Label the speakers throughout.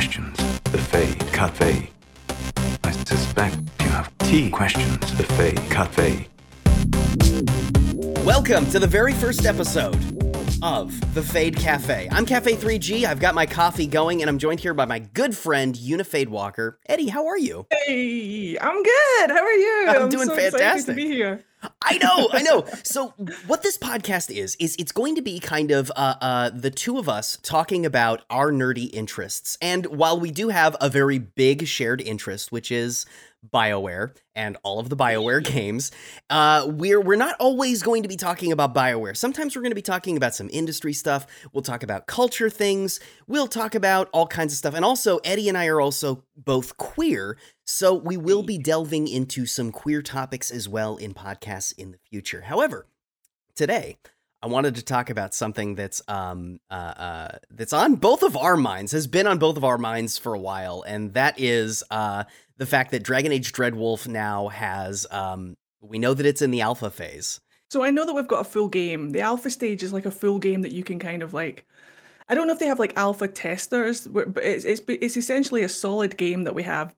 Speaker 1: questions. The Fade Cafe. I suspect you have tea questions. The Fade Cafe.
Speaker 2: Welcome to the very first episode of the Fade Cafe. I'm Cafe 3G. I've got my coffee going, and I'm joined here by my good friend UniFadewalker. Eddie, how are you?
Speaker 3: Hey, I'm good. How are you?
Speaker 2: I'm doing
Speaker 3: so excited
Speaker 2: fantastic.
Speaker 3: to be here.
Speaker 2: I know, I know. So, what this podcast is is it's going to be kind of uh, uh, the two of us talking about our nerdy interests. And while we do have a very big shared interest, which is BioWare and all of the BioWare games, uh, we're we're not always going to be talking about BioWare. Sometimes we're going to be talking about some industry stuff. We'll talk about culture things. We'll talk about all kinds of stuff. And also, Eddie and I are also both queer, so we will be delving into some queer topics as well in podcasts in the future. However, today I wanted to talk about something that's um uh, uh that's on both of our minds, has been on both of our minds for a while, and that is uh the fact that Dragon Age Dreadwolf now has um we know that it's in the alpha phase.
Speaker 3: So I know that we've got a full game. The alpha stage is like a full game that you can kind of like. I don't know if they have like alpha testers, but it's it's it's essentially a solid game that we have.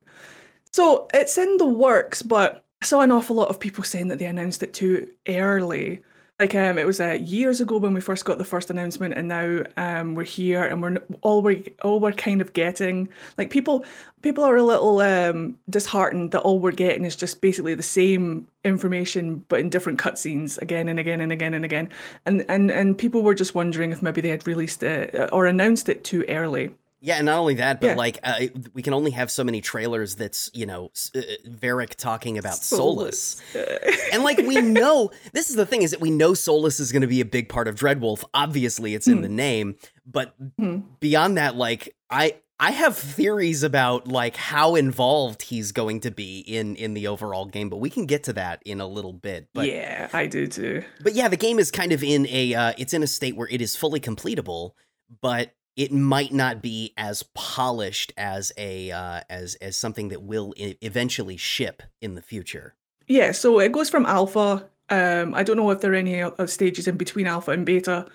Speaker 3: So it's in the works, but I saw an awful lot of people saying that they announced it too early. Like um, it was uh, years ago when we first got the first announcement, and now um, we're here, and we're all we all we're kind of getting. Like people, people are a little um, disheartened that all we're getting is just basically the same information, but in different cutscenes again and again and again and again. And and and people were just wondering if maybe they had released it uh, or announced it too early.
Speaker 2: Yeah, and not only that, but
Speaker 3: Yeah.
Speaker 2: like uh, we can only have so many trailers. That's you know uh, Varric talking about Solas. And like we know, this is the thing is that we know Solas is going to be a big part of Dreadwolf. Obviously, it's in the name, but
Speaker 3: Hmm.
Speaker 2: beyond that, like I I have theories about like how involved he's going to be in in the overall game, but we can get to that in a little bit. But
Speaker 3: yeah, I do too.
Speaker 2: but yeah, the game is kind of in a uh, it's in a state where it is fully completable, but it might not be as polished as a uh, as as something that will e- eventually ship in the future.
Speaker 3: Yeah, so it goes from alpha. Um, I don't know if there are any other stages in between alpha and beta,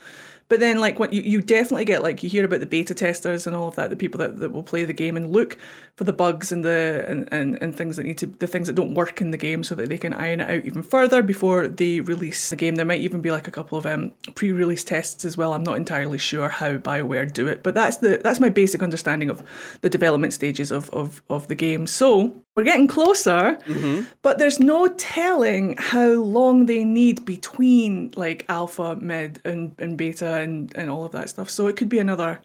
Speaker 3: but then like what you, you definitely get like you hear about the beta testers and all of that, the people that, that will play the game and look for the bugs and the and, and, and things that need to the things that don't work in the game so that they can iron it out even further before they release the game. There might even be like a couple of um pre-release tests as well. I'm not entirely sure how BioWare do it, but that's the that's my basic understanding of the development stages of of, of the game. So we're getting closer. But there's no telling how long they need between like alpha, mid, and, and beta and, and all of that stuff. So it could be another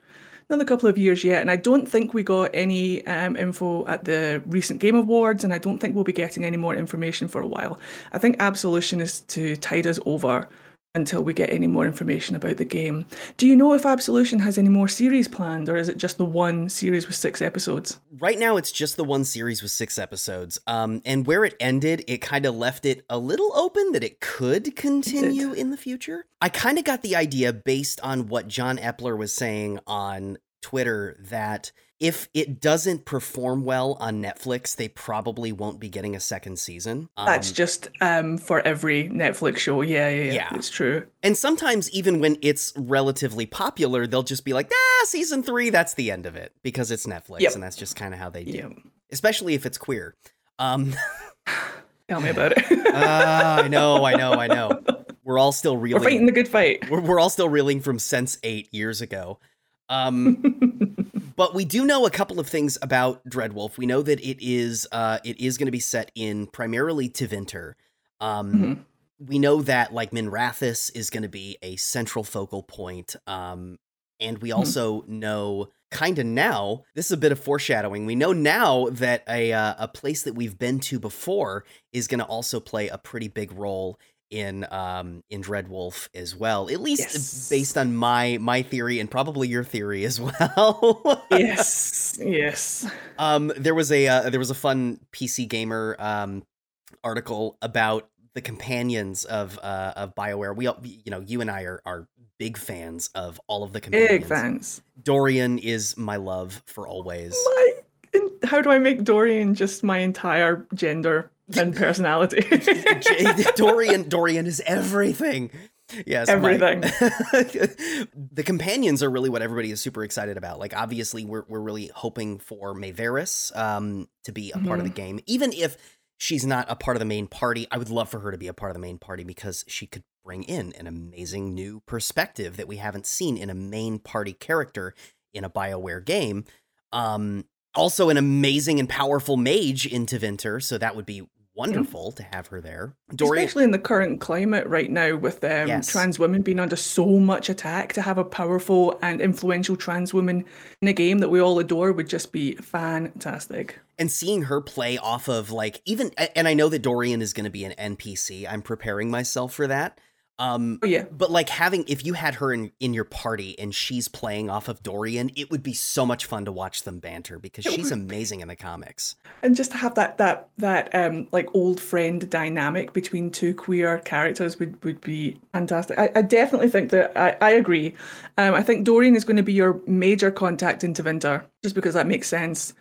Speaker 3: another couple of years yet. And I don't think we got any um, info at the recent Game Awards, and I don't think we'll be getting any more information for a while. I think Absolution is to tide us over until we get any more information about the game. Do you know if Absolution has any more series planned, or is it just the one series with six episodes?
Speaker 2: Right now, it's just the one series with six episodes. Um, and where it ended, it kind of left it a little open that it could continue in the future. I kind of got the idea based on what John Epler was saying on Twitter that if it doesn't perform well on Netflix, they probably won't be getting a second season.
Speaker 3: That's
Speaker 2: Um,
Speaker 3: just um, for every Netflix show. Yeah, yeah, yeah,
Speaker 2: Yeah.
Speaker 3: It's true.
Speaker 2: and sometimes even when it's relatively popular, they'll just be like, "Ah, season three, that's the end of it," because it's Netflix,
Speaker 3: Yep.
Speaker 2: and that's just kind of how they do.
Speaker 3: Yeah.
Speaker 2: Especially if it's queer. Um,
Speaker 3: Tell me about it.
Speaker 2: Ah, I know, I know, I know. We're all still
Speaker 3: We're fighting the good fight.
Speaker 2: we're, we're all still reeling from Sense8 years ago. Um, but we do know a couple of things about Dreadwolf. We know that it is uh, it is going to be set in primarily Tevinter. Um,
Speaker 3: Mhm.
Speaker 2: We know that like Minrathous is going to be a central focal point. Um, and we also know kind of now this is a bit of foreshadowing. We know now that a uh, a place that we've been to before is going to also play a pretty big role in um in Dreadwolf as well. At least
Speaker 3: Yes.
Speaker 2: based on my my theory and probably your theory as well.
Speaker 3: yes, yes.
Speaker 2: Um, there was a uh, there was a fun PC gamer um article about the companions of uh of Bioware. We all, you know, you and I are are big fans of all of the companions.
Speaker 3: Big fans.
Speaker 2: Dorian is my love for always.
Speaker 3: My, how do I make Dorian just my entire gender and personality?
Speaker 2: Dorian Dorian is everything. Yes,
Speaker 3: Everything.
Speaker 2: the companions are really what everybody is super excited about. Like, obviously, we're we're really hoping for Maevaris um, to be a part of the game, even if she's not a part of the main party. I would love for her to be a part of the main party because she could bring in an amazing new perspective that we haven't seen in a main party character in a Bioware game. Um, also, an amazing and powerful mage in Tevinter, so that would be wonderful to have her there. Dorian,
Speaker 3: Especially in the current climate right now, with um,
Speaker 2: Yes.
Speaker 3: trans women being under so much attack, to have a powerful and influential trans woman in a game that we all adore would just be fantastic.
Speaker 2: and seeing her play off of like even and I know that Dorian is going to be an NPC. I'm preparing myself for that. Um
Speaker 3: Oh yeah,
Speaker 2: but like having if you had her in in your party and she's playing off of Dorian, it would be so much fun to watch them banter because
Speaker 3: It
Speaker 2: she's
Speaker 3: would
Speaker 2: amazing in the comics.
Speaker 3: and just to have that that that um like old friend dynamic between two queer characters would would be fantastic. I, I definitely think that I, I agree. Um, I think Dorian is going to be your major contact in Tevinter, just because that makes sense.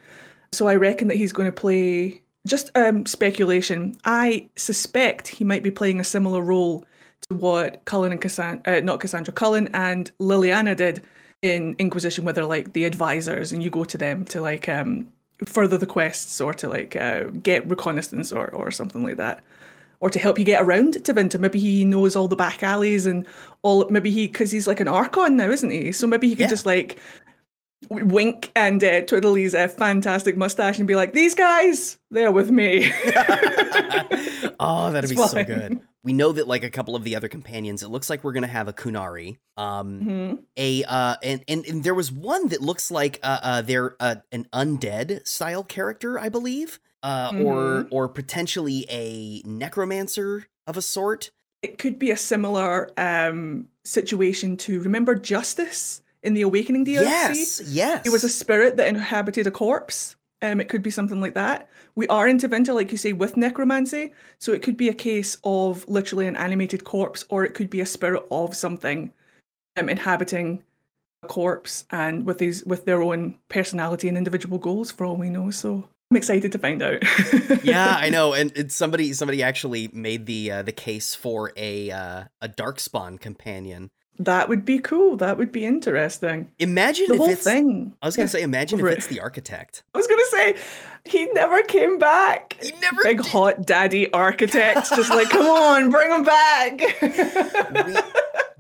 Speaker 3: So I reckon that he's going to play just um speculation. I suspect he might be playing a similar role to what Cullen and Cassandra, uh, not Cassandra, Cullen and Leliana did in Inquisition, where they're like the advisors, and you go to them to like um further the quests or to like uh, get reconnaissance or or something like that. Or to help you get around Tevinter. Maybe he knows all the back alleys and all. Maybe he, because he's like an Archon now, isn't he? So maybe he could
Speaker 2: Yeah.
Speaker 3: just like wink and uh, twiddle his uh, fantastic mustache and be like, "These guys, they're with me."
Speaker 2: oh, that'd
Speaker 3: It's
Speaker 2: be so good. We know that like a couple of the other companions, it looks like we're gonna have a Qunari. Um
Speaker 3: Mhm.
Speaker 2: a uh and, and and there was one that looks like uh, uh they're uh, an undead style character i believe uh or
Speaker 3: Mhm.
Speaker 2: or potentially a necromancer of a sort
Speaker 3: It could be a similar um, situation to remember Justice in the Awakening DLC.
Speaker 2: yes yes
Speaker 3: It was a spirit that inhabited a corpse. Um, it could be something like that. We are in Tevinter, like you say, with necromancy. So it could be a case of literally an animated corpse, or it could be a spirit of something um, inhabiting a corpse and with these with their own personality and individual goals for all we know. So I'm excited to find out.
Speaker 2: yeah i know and it's somebody somebody actually made the uh, the case for a uh, a darkspawn companion
Speaker 3: That would be cool. That would be interesting.
Speaker 2: imagine
Speaker 3: The
Speaker 2: if
Speaker 3: whole
Speaker 2: it's
Speaker 3: thing.
Speaker 2: i was gonna
Speaker 3: Yeah,
Speaker 2: say imagine if it's the architect
Speaker 3: I was gonna say he never came back.
Speaker 2: he never
Speaker 3: Big hot daddy architect, just like, come on, bring him back.
Speaker 2: We-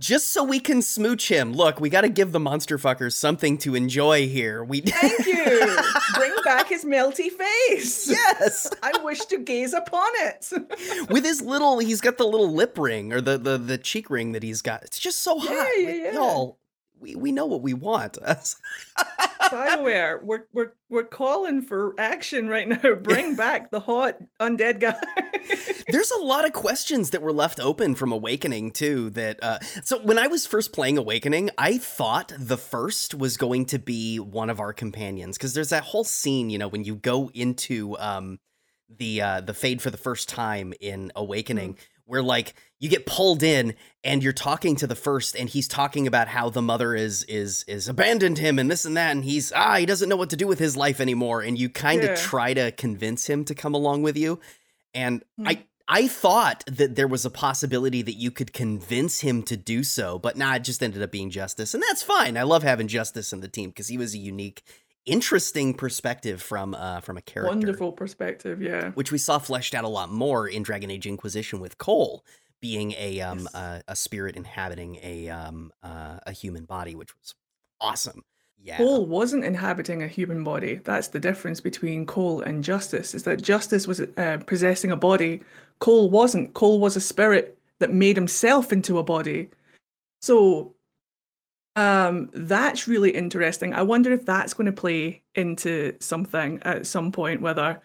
Speaker 2: just so we can smooch him. Look, we got to give the monster fuckers something to enjoy here. We
Speaker 3: Thank you. Bring back his melty face.
Speaker 2: yes,
Speaker 3: I wish to gaze upon it.
Speaker 2: with his little, he's got the little lip ring or the the the cheek ring that he's got. It's just so hot,
Speaker 3: yeah,
Speaker 2: Like,
Speaker 3: yeah.
Speaker 2: y'all. We we know what we want.
Speaker 3: Bioware, we're we're we're calling for action right now. Bring back the hot undead guy.
Speaker 2: There's a lot of questions that were left open from Awakening too. That uh, so when I was first playing Awakening, I thought the first was going to be one of our companions because there's that whole scene, you know, when you go into um, the uh, the fade for the first time in Awakening, where like you get pulled in and you're talking to the first, and he's talking about how the mother is is is abandoned him and this and that, and he's ah he doesn't know what to do with his life anymore, and you kind of
Speaker 3: Yeah.
Speaker 2: try to convince him to come along with you, and
Speaker 3: Hmm.
Speaker 2: I. I thought that there was a possibility that you could convince him to do so, but nah, it just ended up being Justice, and that's fine. I love having Justice in the team because he was a unique, interesting perspective from uh from a character
Speaker 3: Wonderful perspective, yeah.
Speaker 2: which we saw fleshed out a lot more in Dragon Age Inquisition with Cole being a um
Speaker 3: Yes.
Speaker 2: a, a spirit inhabiting a um uh, a human body, which was awesome. Yeah.
Speaker 3: Cole wasn't inhabiting a human body. That's the difference between Cole and Justice, is that Justice was uh, possessing a body. Cole wasn't. Cole was a spirit that made himself into a body. So um, that's really interesting. I wonder if that's going to play into something at some point, whether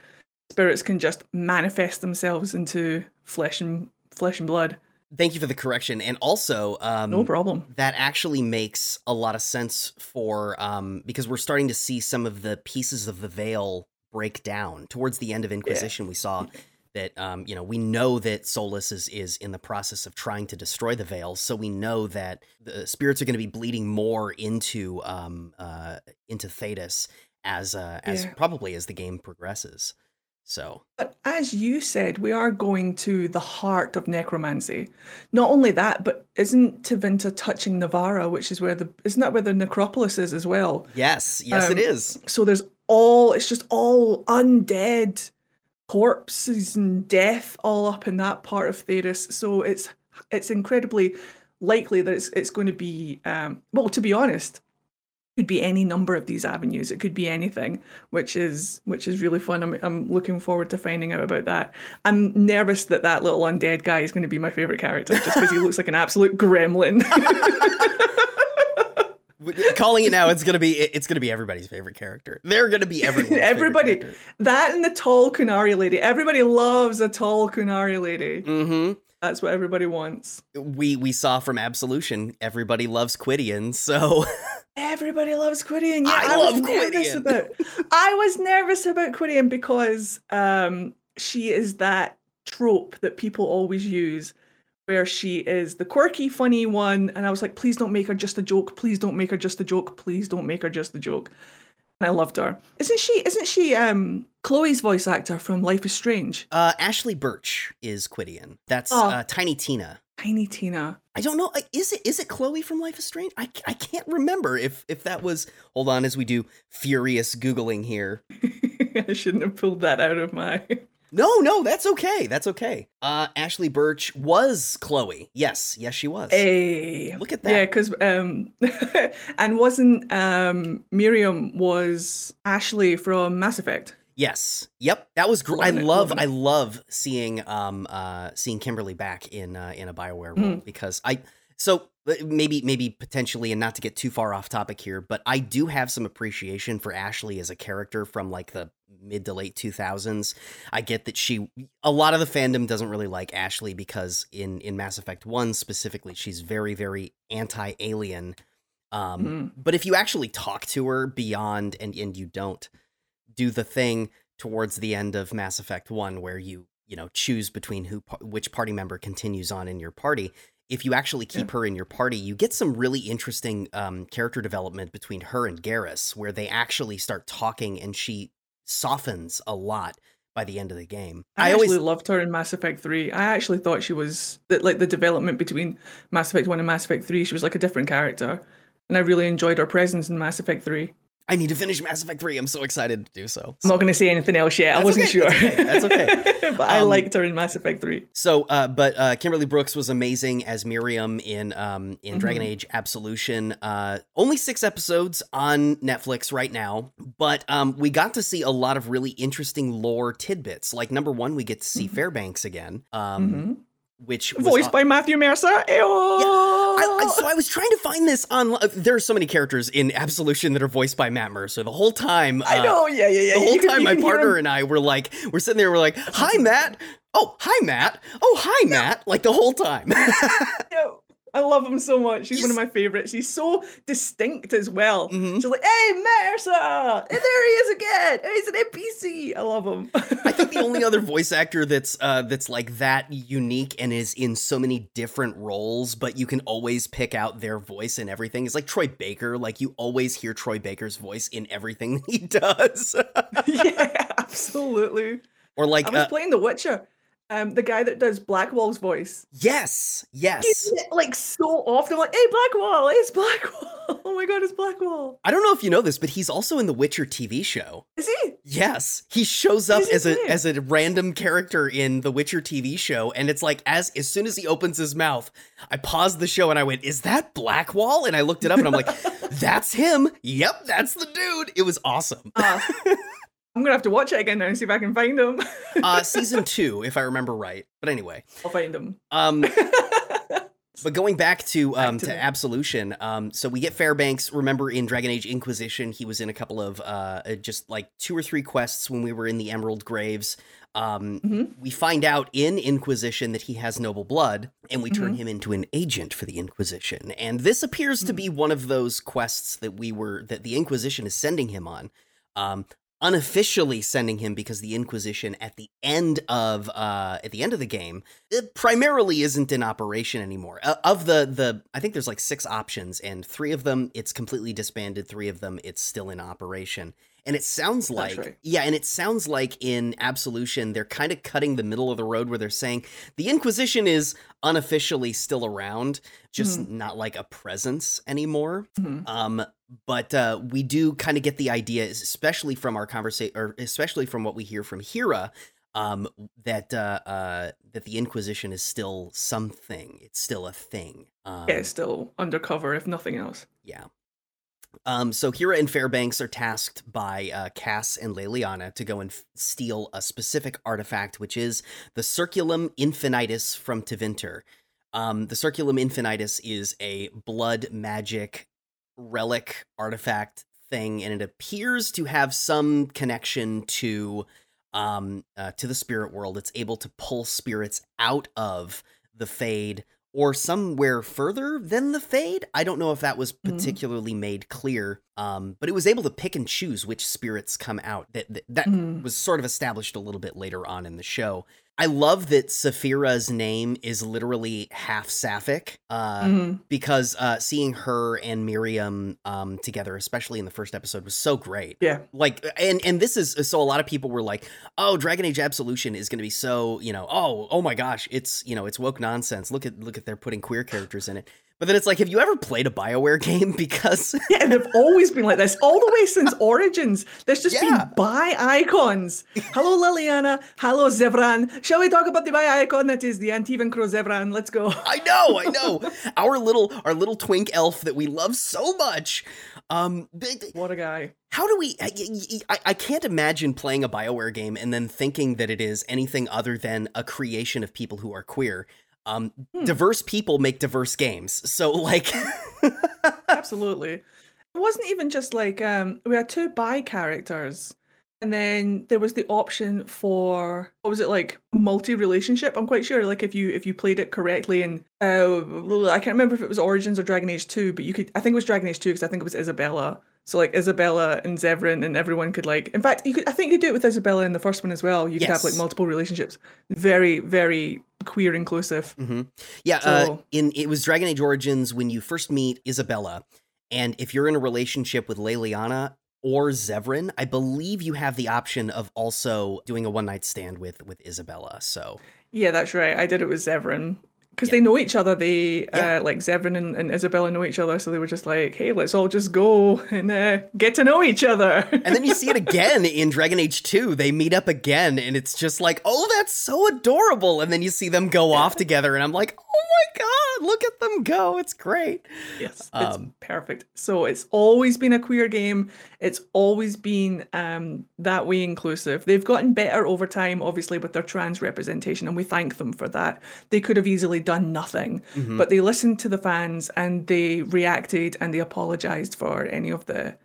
Speaker 3: spirits can just manifest themselves into flesh and flesh and blood.
Speaker 2: Thank you for the correction, and also um,
Speaker 3: No problem.
Speaker 2: that actually makes a lot of sense for um because we're starting to see some of the pieces of the veil break down towards the end of Inquisition. We saw that um you know we know that Solas is is in the process of trying to destroy the veil, so we know that the spirits are going to be bleeding more into um uh into Thedas as uh as
Speaker 3: Yeah.
Speaker 2: probably as the game progresses. So
Speaker 3: But as you said, we are going to the heart of necromancy. Not only that, but isn't Tevinter touching Nevarra, which is where the isn't that where the necropolis is as well?
Speaker 2: yes, yes, it
Speaker 3: Um,
Speaker 2: is.
Speaker 3: So there's all it's just all undead corpses and death all up in that part of Thedas. So it's it's incredibly likely that it's it's going to be um well to be honest could be any number of these avenues. It could be anything which is which is really fun. I'm, I'm looking forward to finding out about that. I'm nervous that that little undead guy is going to be my favorite character just because he looks like an absolute gremlin
Speaker 2: Calling it now, it's gonna be it's gonna be everybody's favorite character. They're gonna be favorite
Speaker 3: Everybody. that and the tall Qunari lady everybody loves a tall Qunari lady
Speaker 2: Mm-hmm.
Speaker 3: that's what everybody wants
Speaker 2: We we saw from Absolution, everybody loves Qwydion, so
Speaker 3: Everybody loves Qwydion. Yeah,
Speaker 2: I
Speaker 3: I, was
Speaker 2: love
Speaker 3: nervous
Speaker 2: Qwydion.
Speaker 3: about. I was nervous about Qwydion because um, she is that trope that people always use, where she is the quirky, funny one, and I was like, please don't make her just a joke. Please don't make her just a joke. Please don't make her just a joke. And I loved her. Isn't she? Isn't she? Um, Chloe's voice actor from Life is Strange.
Speaker 2: uh Ashly Burch is Qwydion. That's
Speaker 3: Oh.
Speaker 2: uh, Tiny Tina.
Speaker 3: Tiny Tina.
Speaker 2: I don't know. Is it is it Chloe from Life is Strange? I, I can't remember if if that was. Hold on, as we do furious googling here.
Speaker 3: I shouldn't have pulled that out of my.
Speaker 2: No, no, that's okay. That's okay. Uh, Ashly Burch was Chloe. Yes, yes, she was.
Speaker 3: Hey,
Speaker 2: Look at that.
Speaker 3: Yeah, because um, and wasn't um Miriam was Ashley from Mass Effect.
Speaker 2: Yes. Yep. That was great. I love I love seeing um uh seeing Kimberly back in uh in a BioWare
Speaker 3: Mm-hmm.
Speaker 2: role because I so uh, maybe maybe potentially and not to get too far off topic here, but I do have some appreciation for Ashley as a character from like the mid to late 2000s. I get that she a lot of the fandom doesn't really like Ashley because in in Mass Effect 1 specifically she's very very anti-alien. Um
Speaker 3: Mhm.
Speaker 2: but if you actually talk to her beyond and and you don't do the thing towards the end of Mass Effect 1 where you, you know, choose between who which party member continues on in your party. If you actually keep her in your party, you get some really interesting um, character development between her and Garrus, where they actually start talking and she softens a lot by the end of the game.
Speaker 3: I,
Speaker 2: I,
Speaker 3: actually
Speaker 2: always
Speaker 3: loved her in Mass Effect Three. I actually thought she was that like the development between Mass Effect One and Mass Effect Three. She was like a different character, and I really enjoyed her presence in Mass Effect Three.
Speaker 2: I need to finish Mass Effect 3. I'm so excited to do so.
Speaker 3: I'm not going to say anything else yet. I wasn't
Speaker 2: okay,
Speaker 3: sure.
Speaker 2: that's okay, that's okay.
Speaker 3: but I
Speaker 2: Um,
Speaker 3: liked her in Mass Effect Three.
Speaker 2: So, uh, but uh, Kimberly Brooks was amazing as Miriam in um, in Dragon
Speaker 3: Mhm.
Speaker 2: Age Absolution. Uh, only six episodes on Netflix right now, but um, we got to see a lot of really interesting lore tidbits. Like number one, we get to see
Speaker 3: Mhm.
Speaker 2: Fairbanks again, um,
Speaker 3: Mhm.
Speaker 2: which was
Speaker 3: Voiced
Speaker 2: aw-
Speaker 3: by Matthew Mercer.
Speaker 2: I, I, so I was trying to find this on. There are so many characters in Absolution that are voiced by Matt Mercer. The whole time,
Speaker 3: I
Speaker 2: uh,
Speaker 3: know. Yeah, yeah, yeah.
Speaker 2: the whole
Speaker 3: You
Speaker 2: time
Speaker 3: you
Speaker 2: my partner and I were like, we're sitting there, we're like, hi Matt. Oh, hi Matt. Oh, hi Matt. Like the whole time.
Speaker 3: I love him so much. He's one of my favorites. He's so distinct as well.
Speaker 2: Mhm.
Speaker 3: She's like, "Hey, Mercer! And there he is again. And he's an NPC. I love him."
Speaker 2: I think the only other voice actor that's uh that's like that unique and is in so many different roles, but you can always pick out their voice and everything is like Troy Baker. Like you always hear Troy Baker's voice in everything he does.
Speaker 3: yeah, absolutely.
Speaker 2: or like
Speaker 3: I was
Speaker 2: uh,
Speaker 3: playing The Witcher. Um, the guy that does Blackwall's voice.
Speaker 2: yes, yes.
Speaker 3: He's like so often like, "Hey, Blackwall! It's Blackwall! Oh my God, it's Blackwall!
Speaker 2: I don't know if you know this, but he's also in the Witcher TV show.
Speaker 3: Is he?
Speaker 2: Yes, he shows up
Speaker 3: he
Speaker 2: as a as a random character in the Witcher TV show, and it's like as as soon as he opens his mouth, I paused the show and I went, "Is that Blackwall?" And I looked it up, and I'm like, "That's him. Yep, that's the dude." It was awesome.
Speaker 3: Uh, I'm gonna have to watch it again now and see if I can find them.
Speaker 2: Uh, season two, if I remember right. But anyway,
Speaker 3: I'll find them.
Speaker 2: um, But going back to um,
Speaker 3: to
Speaker 2: to Absolution, um, so we get Fairbanks. Remember in Dragon Age Inquisition, he was in a couple of uh, just like two or three quests when we were in the Emerald Graves. Um,
Speaker 3: Mhm.
Speaker 2: We find out in Inquisition that he has noble blood, and we turn
Speaker 3: Mhm.
Speaker 2: him into an agent for the Inquisition. And this appears to be one of those quests that we were that the Inquisition is sending him on. Um, unofficially sending him because the Inquisition at the end of uh at the end of the game primarily isn't in operation anymore. Uh, of the the I think there's like six options and three of them it's completely disbanded, three of them it's still in operation. And it sounds like,
Speaker 3: right.
Speaker 2: yeah, and it sounds like in Absolution, they're kind of cutting the middle of the road where they're saying the Inquisition is unofficially still around, just not like a presence anymore.
Speaker 3: Mhm.
Speaker 2: Um, but uh, we do kind of get the idea, especially from our conversation, or especially from what we hear from Hira, um, that uh, uh, that the Inquisition is still something. It's still a thing. Um,
Speaker 3: Yeah, it's still undercover, if nothing else.
Speaker 2: yeah. Um, so Hira and Fairbanks are tasked by uh, Cass and Leliana to go and f- steal a specific artifact, which is the Circulum Infinitus from Tevinter. Um, the Circulum Infinitus is a blood magic relic artifact thing, and it appears to have some connection to um, uh, to the spirit world. It's able to pull spirits out of the Fade or somewhere further than the Fade. I don't know if that was
Speaker 3: Mhm.
Speaker 2: particularly made clear, um, but it was able to pick and choose which spirits come out. That that, that
Speaker 3: Mhm.
Speaker 2: was sort of established a little bit later on in the show. I love that Saphira's name is literally half sapphic. Uh,
Speaker 3: Mhm.
Speaker 2: because uh, seeing her and Miriam um, together, especially in the first episode, was so great.
Speaker 3: Yeah.
Speaker 2: Like, and and this is so a lot of people were like, "Oh, Dragon Age Absolution is going to be so you know, oh oh my gosh, it's you know, it's woke nonsense. Look at look at they're putting queer characters in it." But then it's like, have you ever played a Bioware game? Because
Speaker 3: Yeah, and they've always been like this, all the way since Origins. There's just
Speaker 2: Yeah.
Speaker 3: been bi icons. Hello, Leliana. Hello, Zevran. Shall we talk about the bi icon that is the Antivan Crow Zevran? Let's go.
Speaker 2: I know, I know, our little our little twink elf that we love so much. Um,
Speaker 3: What a guy.
Speaker 2: How do we? I, I, I can't imagine playing a Bioware game and then thinking that it is anything other than a creation of people who are queer. Um,
Speaker 3: Hmm.
Speaker 2: Diverse people make diverse games, so like,
Speaker 3: Absolutely. It wasn't even just like um we had two bi characters. And then there was the option for what was it like multi-relationship? I'm quite sure like if you if you played it correctly and uh I can't remember if it was Origins or Dragon Age 2, but you could I think it was Dragon Age 2 because I think it was Isabella. So like Isabella and Zevran and everyone could like in fact you could I think you do it with Isabella in the first one as well. You could have like multiple relationships. Very, very queer inclusive.
Speaker 2: Mhm. yeah. uh, in it was Dragon Age Origins when you first meet Isabella, and if you're in a relationship with Leliana or Zevran, I believe you have the option of also doing a one night stand with with Isabella. So
Speaker 3: Yeah, that's right. I did it with Zevran because
Speaker 2: Yeah.
Speaker 3: they know each other. They
Speaker 2: Yeah.
Speaker 3: uh, like Zevran and, and Isabella know each other, so they were just like, "Hey, let's all just go and uh, get to know each other."
Speaker 2: And then you see it again in Dragon Age 2. They meet up again, and it's just like, oh, that's so adorable. And then you see them go off together, and I'm like, oh my God, look at them go. It's great.
Speaker 3: yes, it's
Speaker 2: Um,
Speaker 3: perfect. So it's always been a queer game. It's always been um, that way inclusive. They've gotten better over time, obviously, with their trans representation, and we thank them for that. They could have easily done nothing,
Speaker 2: Mhm.
Speaker 3: but they listened to the fans and they reacted and they apologized for any of the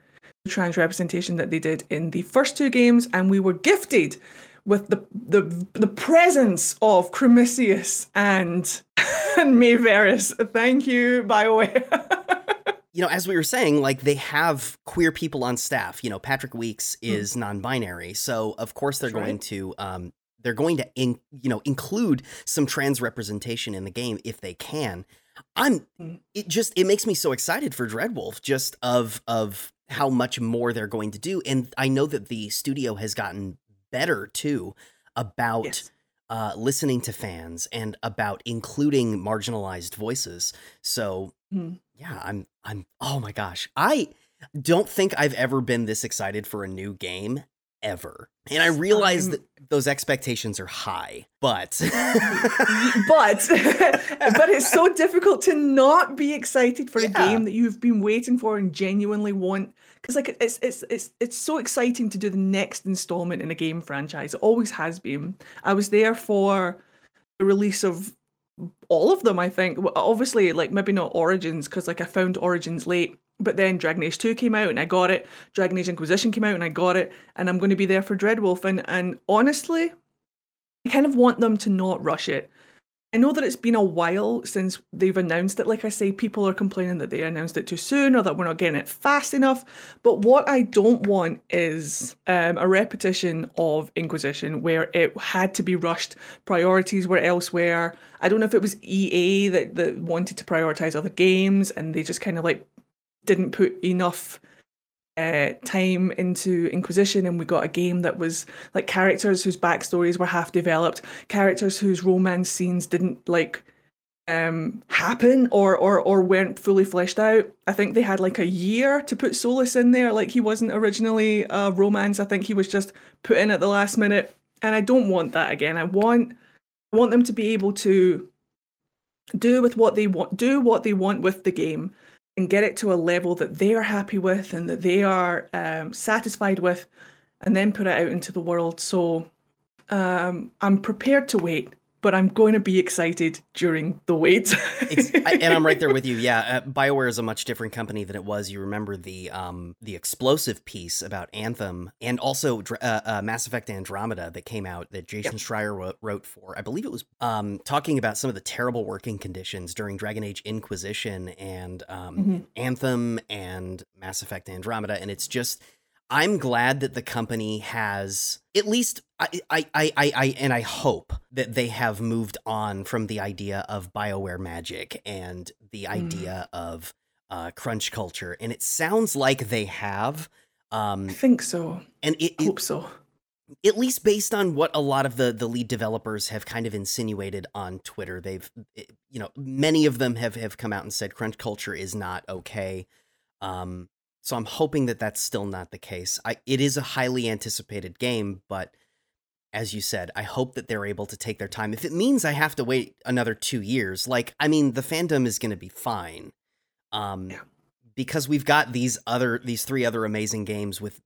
Speaker 3: trans representation that they did in the first two games, and we were gifted with the the the presence of Cremisius and and Maevaris. Thank you, BioWare.
Speaker 2: You know, as we were saying, like they have queer people on staff. You know, Patrick Weekes is non-binary, so of course they're
Speaker 3: Hmm. That's
Speaker 2: going
Speaker 3: right.
Speaker 2: to um they're going to in, you know include some trans representation in the game if they can. I'm
Speaker 3: Mm.
Speaker 2: it just it makes me so excited for Dreadwolf just of of how much more they're going to do and I know that the studio has gotten better too about
Speaker 3: Yes.
Speaker 2: uh listening to fans and about including marginalized voices. So
Speaker 3: Mm.
Speaker 2: yeah, I'm I'm oh my gosh. I don't think I've ever been this excited for a new game ever. And I um, realize
Speaker 3: I'm-
Speaker 2: that those expectations are high, but
Speaker 3: but but it's so difficult to not be excited for a
Speaker 2: Yeah.
Speaker 3: game that you've been waiting for and genuinely want. Because like it's it's it's it's so exciting to do the next installment in a game franchise. It always has been. I was there for the release of all of them i think. Obviously like maybe not origins because like i found origins late but then Dragon Age 2 came out and I got it. Dragon Age Inquisition came out and I got it. And I'm going to be there for Dreadwolf. And and honestly, I kind of want them to not rush it. I know that it's been a while since they've announced it. Like I say, people are complaining that they announced it too soon or that we're not getting it fast enough. But what I don't want is um, a repetition of Inquisition where it had to be rushed. Priorities were elsewhere. I don't know if it was EA that, that wanted to prioritize other games and they just kind of like didn't put enough uh, time into Inquisition, and we got a game that was like characters whose backstories were half developed, characters whose romance scenes didn't like um happen or or or weren't fully fleshed out. I think they had like a year to put Solas in there. Like he wasn't originally a romance. I think he was just put in at the last minute. And I don't want that again. I want I want them to be able to do with what they want do what they want with the game and get it to a level that they are happy with and that they are um, satisfied with and then put it out into the world. So um, i'm prepared to wait but I'm going to be excited during the wait.
Speaker 2: and I'm right there with you. Yeah, uh, Bioware is a much different company than it was. You remember the um, the explosive piece about Anthem and also uh, uh, Mass Effect Andromeda that came out that Jason yep. Schreier wrote, wrote, for. I believe it was um, talking about some of the terrible working conditions during Dragon Age Inquisition and um, mm-hmm. Anthem and Mass Effect Andromeda, and it's just I'm glad that the company has at least I, I, I, I, and I hope that they have moved on from the idea of Bioware magic and the mm. idea of uh, crunch culture, and it sounds like they have.
Speaker 3: Um, I think so.
Speaker 2: And it,
Speaker 3: I hope so.
Speaker 2: At least based on what a lot of the the lead developers have kind of insinuated on Twitter, they've, eh, you know, many of them have have come out and said crunch culture is not okay. Um, so I'm hoping that that's still not the case. I, it is a highly anticipated game, but as you said, I hope that they're able to take their time. If it means I have to wait another two years, like I mean, the fandom is going to be fine, um, yeah. because we've got these other these three other amazing games with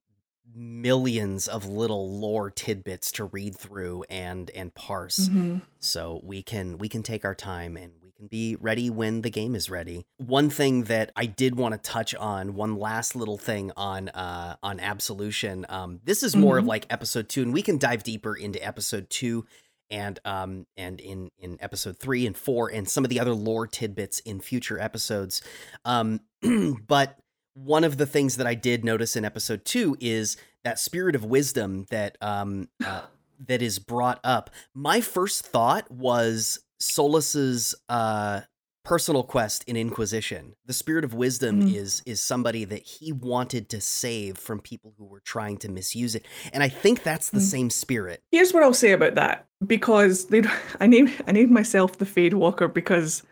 Speaker 2: millions of little lore tidbits to read through and and parse. Mm-hmm. So we can we can take our time and can be ready when the game is ready. One thing that I did want to touch on, one last little thing on uh, on Absolution. Um, this is more mm-hmm. of like episode two, and we can dive deeper into episode two and um and in in episode three and four and some of the other lore tidbits in future episodes. Um, but one of the things that I did notice in episode two is that spirit of wisdom that um uh, that is brought up. My first thought was Solas's uh, personal quest in Inquisition. The Spirit of Wisdom mm. is is somebody that he wanted to save from people who were trying to misuse it, and I think that's the mm. same spirit.
Speaker 3: Here's what I'll say about that because they, I named I named myself the Fade Walker because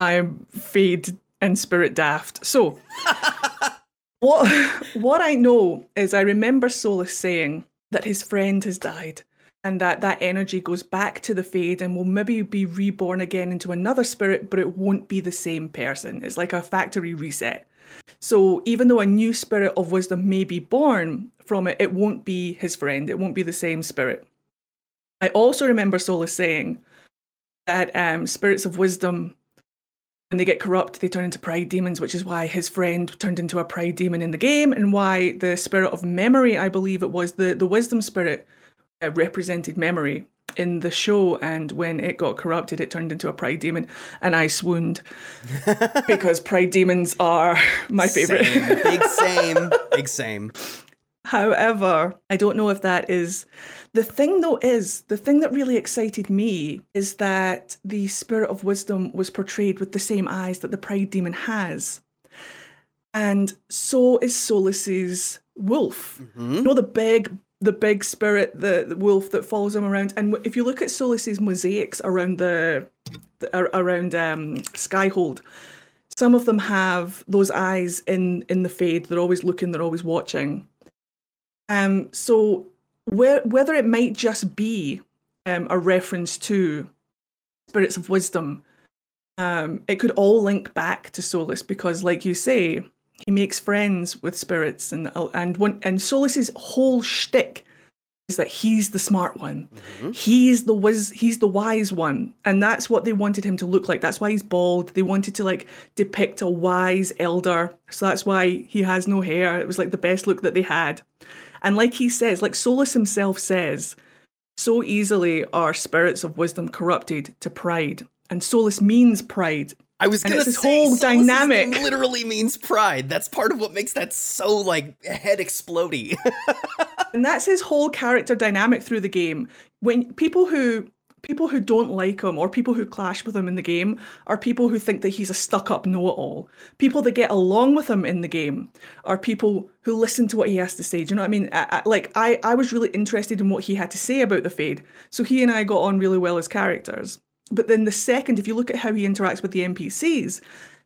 Speaker 3: I'm Fade and Spirit daft. So. what what I know is I remember Solas saying that his friend has died and that that energy goes back to the fade and will maybe be reborn again into another spirit but it won't be the same person. It's like a factory reset. So even though a new spirit of wisdom may be born from it it won't be his friend. It won't be the same spirit. I also remember solas saying that um, spirits of wisdom when they get corrupt they turn into pride demons which is why his friend turned into a pride demon in the game and why the spirit of memory i believe it was the the wisdom spirit represented memory in the show and when it got corrupted it turned into a pride demon and i swooned. Because pride demons are my favorite.
Speaker 2: Same. big same. Big same.
Speaker 3: However i don't know if that is the thing though is the thing that really excited me is that the spirit of wisdom was portrayed with the same eyes that the pride demon has. And so is Solas's wolf. Mm-hmm. you know the big the big spirit, the, the, wolf that follows him around. And if you look at Solas's mosaics around the, the around um, Skyhold, some of them have those eyes in in the fade. They're always looking. They're always watching. Um. So where, whether it might just be um, a reference to spirits of wisdom, um, it could all link back to Solas because, like you say, he makes friends with spirits, and and one and Solas's whole shtick is that he's the smart one. Mm-hmm. He's the wiz, he's the wise one, and that's what they wanted him to look like. That's why he's bald. They wanted to like depict a wise elder, so that's why he has no hair. It was like the best look that they had, and like he says, like Solas himself says, so easily are spirits of wisdom corrupted to pride, and Solas means pride.
Speaker 2: I was gonna
Speaker 3: this say, whole dynamic
Speaker 2: literally means pride. That's part of what makes that so like head explodey.
Speaker 3: and that's his whole character dynamic through the game. When people who people who don't like him or people who clash with him in the game are people who think that he's a stuck-up know-it-all. People that get along with him in the game are people who listen to what he has to say. Do you know what I mean? I, I, like I, I was really interested in what he had to say about the Fade, so he and I got on really well as characters. But then the second, if you look at how he interacts with the NPCs,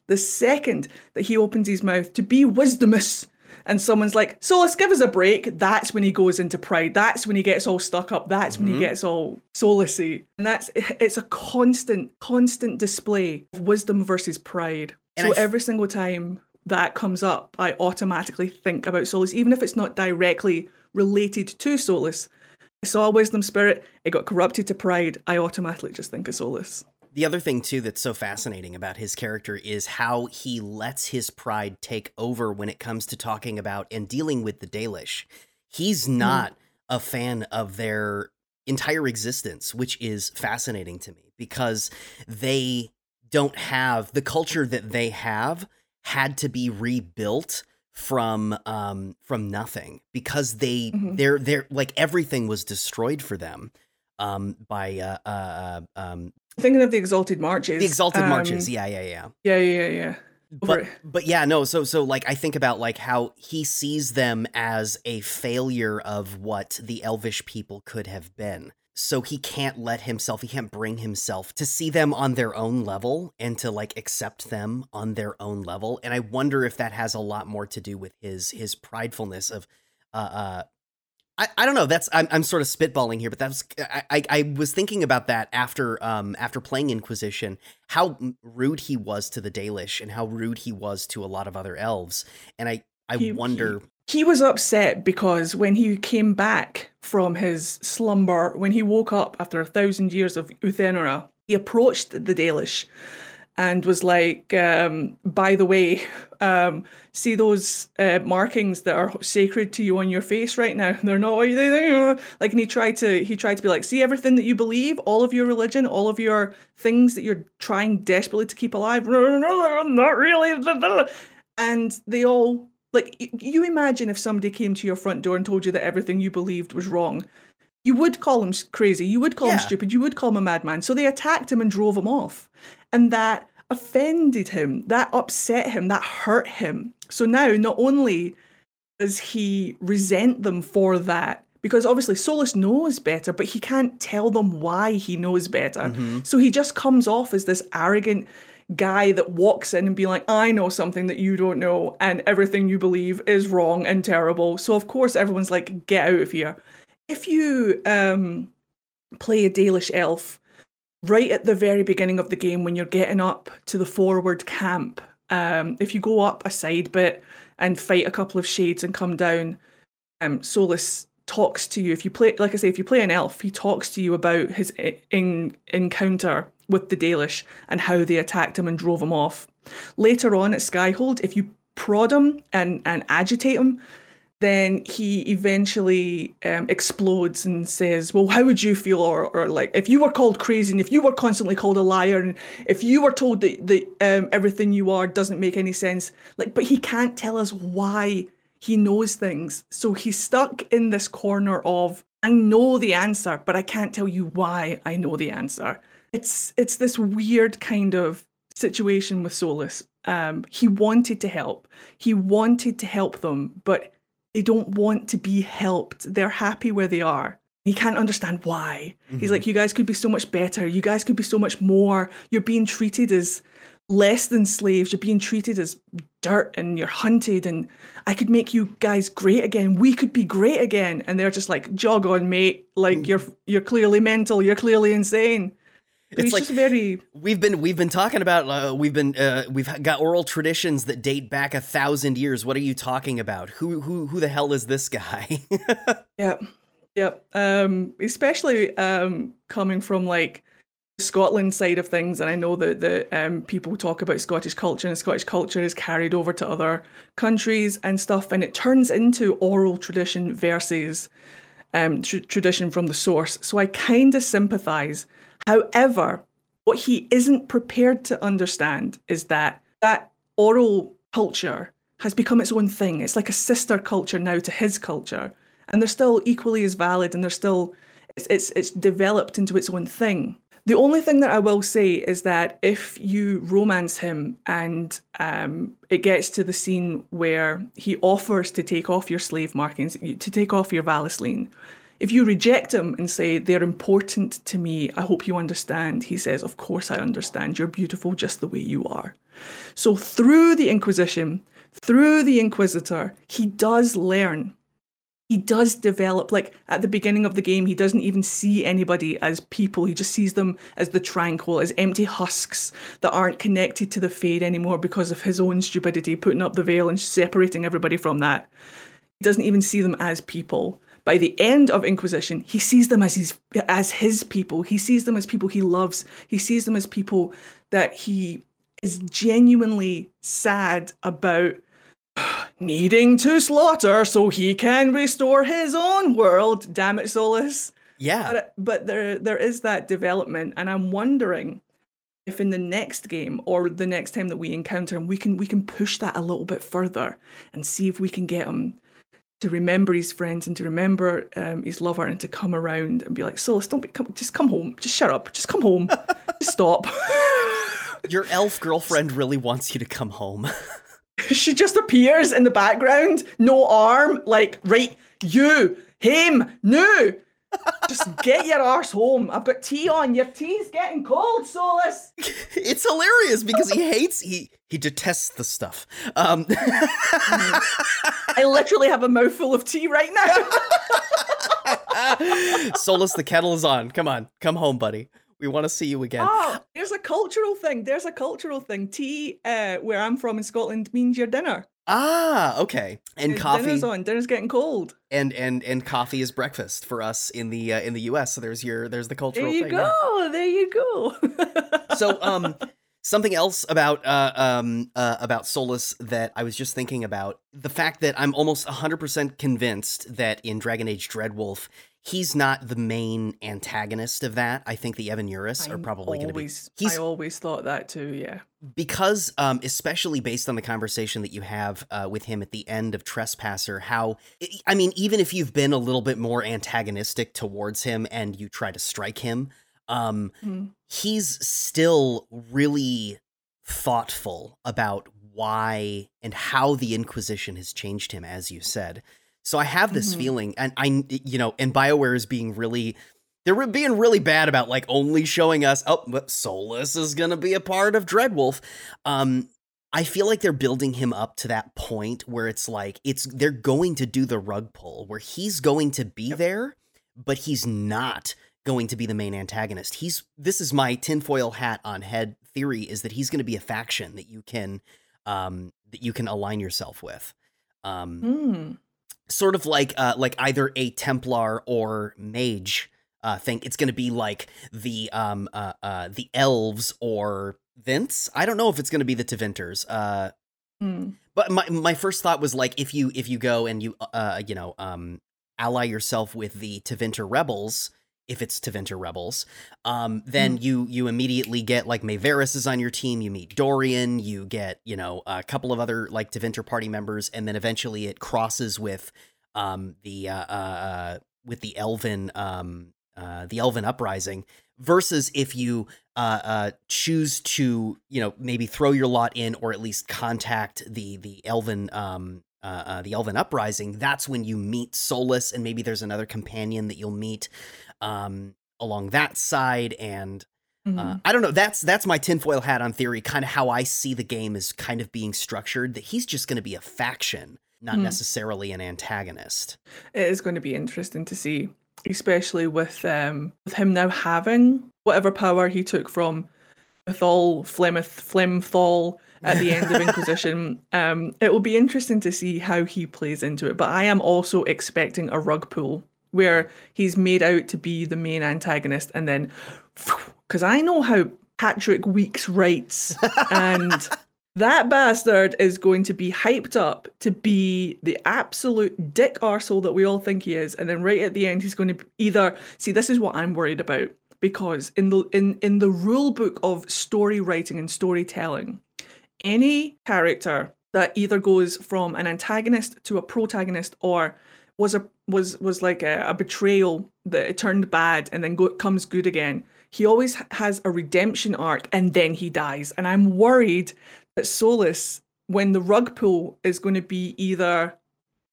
Speaker 3: the second that he opens his mouth to be wisdomous and someone's like, so let's give us a break. That's when he goes into pride. That's when he gets all stuck up. That's mm-hmm. when he mm-hmm. gets all solacey. And that's it's a constant, constant display of wisdom versus pride. And so f- every single time that comes up, I automatically think about Solas, even if it's not directly related to Solas. Saw wisdom spirit, it got corrupted to pride. I automatically just think of Solas.
Speaker 2: The other thing too that's so fascinating about his character is how he lets his pride take over when it comes to talking about and dealing with the Dalish. He's hmm. not mm. a fan of their entire existence, which is fascinating to me because they don't have the culture that they have had to be rebuilt from um from nothing because they mm-hmm. they're they're like everything was destroyed for them um by uh, uh, uh um
Speaker 3: Thinking of the Exalted Marches.
Speaker 2: The Exalted um, Marches. Yeah, yeah,
Speaker 3: yeah. Yeah, yeah, yeah.
Speaker 2: But but yeah, no. So so like I think about like how he sees them as a failure of what the Elvish people could have been. So he can't let himself, he can't bring himself to see them on their own level and to like accept them on their own level. And I wonder if that has a lot more to do with his his pridefulness of uh, uh I, I don't know. That's I'm, I'm sort of spitballing here, but that's I, I, I was thinking about that after um after playing Inquisition, how rude he was to the Dalish and how rude he was to a lot of other elves, and I I he, wonder.
Speaker 3: He, he was upset because when he came back from his slumber, when he woke up after a thousand years of Uthenera, he approached the Dalish and was like, um, by the way, um, see those uh, markings that are sacred to you on your face right now? They're not what they think. Like, and he tried to he tried to be like, see everything that you believe, all of your religion, all of your things that you're trying desperately to keep alive. No, no, not really. And they all like you imagine if somebody came to your front door and told you that everything you believed was wrong. You would call him crazy. You would call yeah. him stupid. You would call him a madman. So they attacked him and drove him off. And that offended him, that upset him, that hurt him. So now, not only does he resent them for that, because obviously Solas knows better, but he can't tell them why he knows better. Mm-hmm. So he just comes off as this arrogant guy that walks in and be like, I know something that you don't know, and everything you believe is wrong and terrible. So of course everyone's like, get out of here. If you um play a Dalish elf right at the very beginning of the game when you're getting up to the forward camp, um, if you go up a side bit and fight a couple of shades and come down, um, Solas talks to you. If you play, like I say, if you play an elf, he talks to you about his in, encounter with the Dalish and how they attacked him and drove him off. Later on at Skyhold, if you prod him and, and agitate him, then he eventually um, explodes and says, "Well, how would you feel, or, or like if you were called crazy, and if you were constantly called a liar, and if you were told that that um, everything you are doesn't make any sense, like, but he can't tell us why he knows things, so he's stuck in this corner of I know the answer, but I can't tell you why I know the answer. It's it's this weird kind of situation with Solas. Um, he wanted to help. He wanted to help them, but they don't want to be helped. They're happy where they are. He can't understand why. Mm-hmm. He's like, you guys could be so much better. You guys could be so much more. You're being treated as less than slaves. You're being treated as dirt and you're hunted. And I could make you guys great again. We could be great again. And they're just like, jog on, mate. Like mm-hmm. you're you're clearly mental. You're clearly insane it's like very
Speaker 2: we've been we've been talking about uh, we've been uh, we've got oral traditions that date back a thousand years. What are you talking about? Who who who the hell is this guy?
Speaker 3: Yep. Yep. Um especially um coming from like Scotland side of things, and I know that the um, people talk about Scottish culture, and Scottish culture is carried over to other countries and stuff, and it turns into oral tradition versus um, tr- tradition from the source. So I kind of sympathise However, what he isn't prepared to understand is that that oral culture has become its own thing. It's like a sister culture now to his culture. And they're still equally as valid and they're still It's, it's it's developed into its own thing. The only thing that I will say is that if you romance him and um, it gets to the scene where he offers to take off your slave markings, to take off your vallaslin, if you reject him and say, they're important to me, I hope you understand, he says, Of course I understand. You're beautiful just the way you are. So through the Inquisition, through the Inquisitor, he does learn he does develop like at the beginning of the game he doesn't even see anybody as people he just sees them as the tranquil as empty husks that aren't connected to the fade anymore because of his own stupidity putting up the veil and separating everybody from that he doesn't even see them as people by the end of inquisition he sees them as his as his people he sees them as people he loves he sees them as people that he is genuinely sad about needing to slaughter so he can restore his own world. Damn it, Solas.
Speaker 2: Yeah.
Speaker 3: But, but there there is that development, and I'm wondering if in the next game or the next time that we encounter him, we can we can push that a little bit further and see if we can get him to remember his friends and to remember um, his lover and to come around and be like, Solas, don't be, come, just come home, just shut up, just come home, just stop.
Speaker 2: Your elf girlfriend really wants you to come home.
Speaker 3: she just appears in the background, no arm, like, right, you, him, no. Just get your arse home. I've got tea on. Your tea's getting cold, Solas.
Speaker 2: it's hilarious because he hates he he detests the stuff. Um
Speaker 3: I literally have a mouthful of tea right now.
Speaker 2: Solas, the kettle is on. Come on, come home, buddy. We want to see you again.
Speaker 3: Oh, there's a cultural thing. There's a cultural thing. Tea, uh, where I'm from in Scotland, means your dinner.
Speaker 2: Ah, okay. And coffee
Speaker 3: Dinner's on. Dinner's getting cold.
Speaker 2: and and and coffee is breakfast for us in the uh, in the US. So there's your there's the cultural
Speaker 3: There you
Speaker 2: thing. yeah.
Speaker 3: go. There you go.
Speaker 2: so um something else about uh um uh, about Solas that I was just thinking about the fact that I'm almost 100% convinced that in Dragon Age Dreadwolf he's not the main antagonist of that. I think the Evanuris are probably going to be he's
Speaker 3: I always thought that too. Yeah.
Speaker 2: because um especially based on the conversation that you have uh, with him at the end of Trespasser how I mean even if you've been a little bit more antagonistic towards him and you try to strike him um
Speaker 3: Mhm.
Speaker 2: he's still really thoughtful about why and how the Inquisition has changed him, as you said. So I have this
Speaker 3: Mhm.
Speaker 2: feeling, and I, you know, and Bioware is being really, they're being really bad about like only showing us, oh, but Solas is gonna be a part of Dreadwolf. Um, I feel like they're building him up to that point where it's like it's they're going to do the rug pull where he's going to be there, but he's not going to be the main antagonist. He's this is my tinfoil hat on head theory is that he's going to be a faction that you can um that you can align yourself with. Um
Speaker 3: Hmm.
Speaker 2: Sort of like uh like either a Templar or mage uh thing. It's going to be like the um uh uh the elves or Vince. I don't know if it's going to be the Tevinters. Uh
Speaker 3: Hmm.
Speaker 2: but my my first thought was like if you if you go and you uh you know um ally yourself with the Tevinter rebels, if it's Tevinter rebels, um then you you immediately get like Maevaris is on your team, you meet Dorian, you get, you know, a couple of other like Tevinter party members and then eventually it crosses with um the uh uh, uh with the Elven um uh the Elven uprising versus if you uh, uh, choose to, you know, maybe throw your lot in, or at least contact the the Elven, um, uh, uh, the Elven uprising. That's when you meet Solas, and maybe there's another companion that you'll meet um, along that side. And uh,
Speaker 3: Mhm.
Speaker 2: I don't know. That's that's my tinfoil hat on theory. Kind of how I see the game is kind of being structured. That he's just going to be a faction, not
Speaker 3: Hmm.
Speaker 2: necessarily an antagonist.
Speaker 3: It is going to be interesting to see, especially with um with him now having whatever power he took from Thal Flemeth Flemthal at the end of Inquisition. Um, it will be interesting to see how he plays into it. But I am also expecting a rug pull where he's made out to be the main antagonist, and then because I know how Patrick Weekes writes, and that bastard is going to be hyped up to be the absolute dick arsehole that we all think he is, and then right at the end he's going to either see. This is what I'm worried about because in the in in the rule book of story writing and storytelling, any character that either goes from an antagonist to a protagonist or was a was was like a, a betrayal that it turned bad and then go, comes good again. He always has a redemption arc and then he dies. And I'm worried that Solas, when the rug pull is going to be either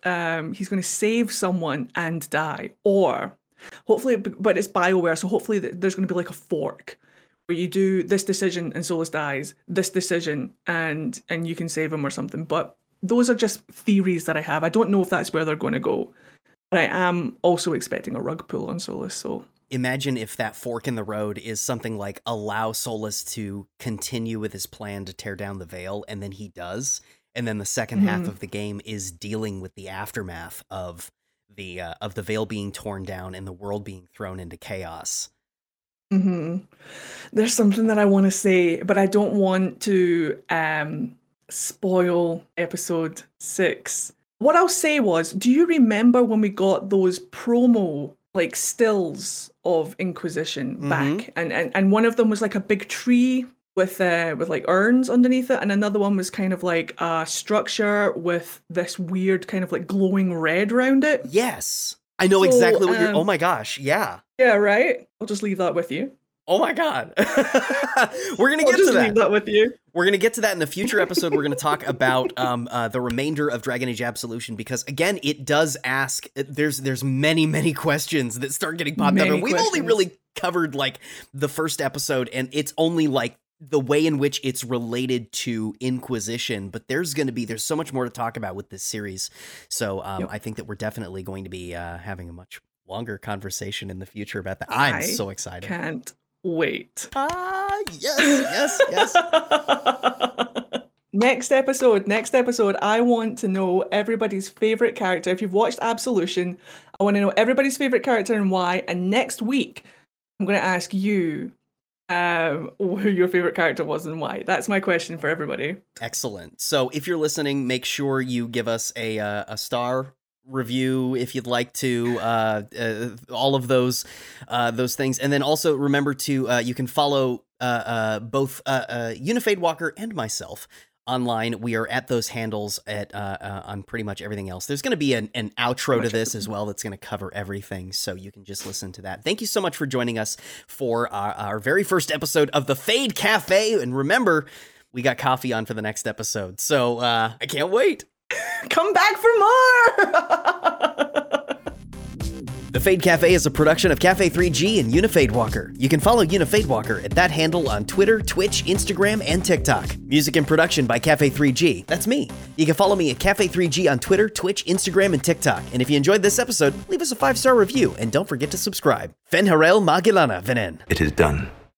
Speaker 3: um, he's going to save someone and die, or hopefully, but it's Bioware, so hopefully there's going to be like a fork where you do this decision and Solas dies, this decision and and you can save him or something. But those are just theories that I have. I don't know if that's where they're going to go. But I am also expecting a rug pull on Solas, so
Speaker 2: imagine if that fork in the road is something like allow Solas to continue with his plan to tear down the veil, and then he does, and then the 2nd mm-hmm. half of the game is dealing with the aftermath of the uh, of the veil being torn down and the world being thrown into chaos.
Speaker 3: hmm There's something that I want to say, but I don't want to um, spoil episode six. What I'll say was, do you remember when we got those promo like stills of Inquisition mm-hmm. back? And, and and one of them was like a big tree with uh with like urns underneath it and another one was kind of like a structure with this weird kind of like glowing red around it.
Speaker 2: Yes. I know so, exactly what um, you're oh my gosh yeah.
Speaker 3: Yeah right? I'll just leave that with you
Speaker 2: Oh my god. we're gonna get to that.
Speaker 3: that. with you.
Speaker 2: We're gonna get to that in the future episode. We're gonna talk about um, uh, the remainder of Dragon Age Absolution because again, it does ask. There's there's many many questions that start getting popped many up, and we've questions. only really covered like the first episode, and it's only like the way in which it's related to Inquisition. But there's gonna be there's so much more to talk about with this series. So um, yep. I think that we're definitely going to be uh, having a much longer conversation in the future about that. I'm I so excited.
Speaker 3: Can't wait.
Speaker 2: Ah, yes, yes,
Speaker 3: yes. next episode, next episode, I want to know everybody's favorite character. If you've watched Absolution, I want to know everybody's favorite character and why. And next week, I'm going to ask you um, who your favorite character was and why. That's my question for everybody.
Speaker 2: Excellent. So if you're listening, make sure you give us a uh, a star review if you'd like to uh, uh, all of those uh, those things. And then also remember to uh, you can follow uh, uh, both uh UniFadewalker and myself online. We are at those handles at uh on pretty much everything else. There's going to be an, an outro to this as well that's going to cover everything so you can just listen to that. Thank you so much for joining us for our, our very first episode of the fade cafe. And remember we got coffee on for the next episode. So i can't wait
Speaker 3: Come back for more!
Speaker 2: The Fade Cafe is a production of Cafe 3G and UniFadewalker. You can follow UniFadewalker at that handle on Twitter, Twitch, Instagram, and TikTok. Music and production by Cafe 3G. That's me. You can follow me at Cafe 3G on Twitter, Twitch, Instagram, and TikTok. And if you enjoyed this episode, leave us a five star review and don't forget to subscribe. Fen Harel Magilana vhenen.
Speaker 1: It is done.